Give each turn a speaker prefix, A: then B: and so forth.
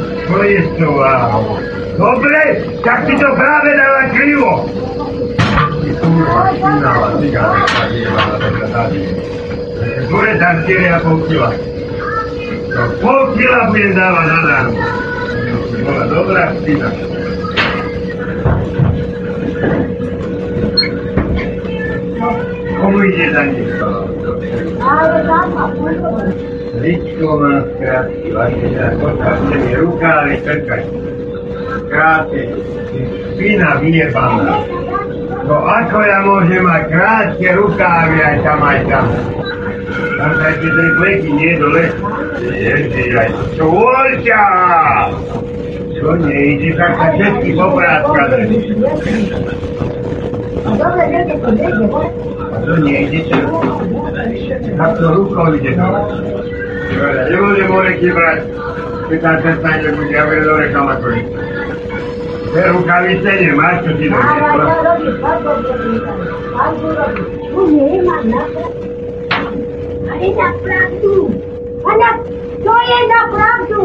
A: To je s tou váhou. Dobre, tak si to práve dala krivo. Dure tam 4,5 kila. No pol kila budem dávať na dánu. Bola dobrá špina. Komu ide za ním? Ličko má skrátky, vašeňa, postavte mi rukávy, krkať. Krátke, špina vyjebaná. No ako ja môžem mať krátke rukávy aj tam, aj tam. Tam sa ešte ten pleky nie dole. Ježiš, aj čôľťa! Čo nejde, tak sa všetky popráskať.
B: Dobre, to nejde,
A: to nejde, čo? Tak to rukou ide to. Ja nebudem moreky brať, keď tam cesta nebude, ja budem dobre kamakoliť. Tie rukavice nemáš, čo ti
B: Ale
A: doneslo?
B: to robí, bardzo dobrý. Bardzo dobrý. Tu nie ma na to. Ale na pravdu. Ale to je na pravdu.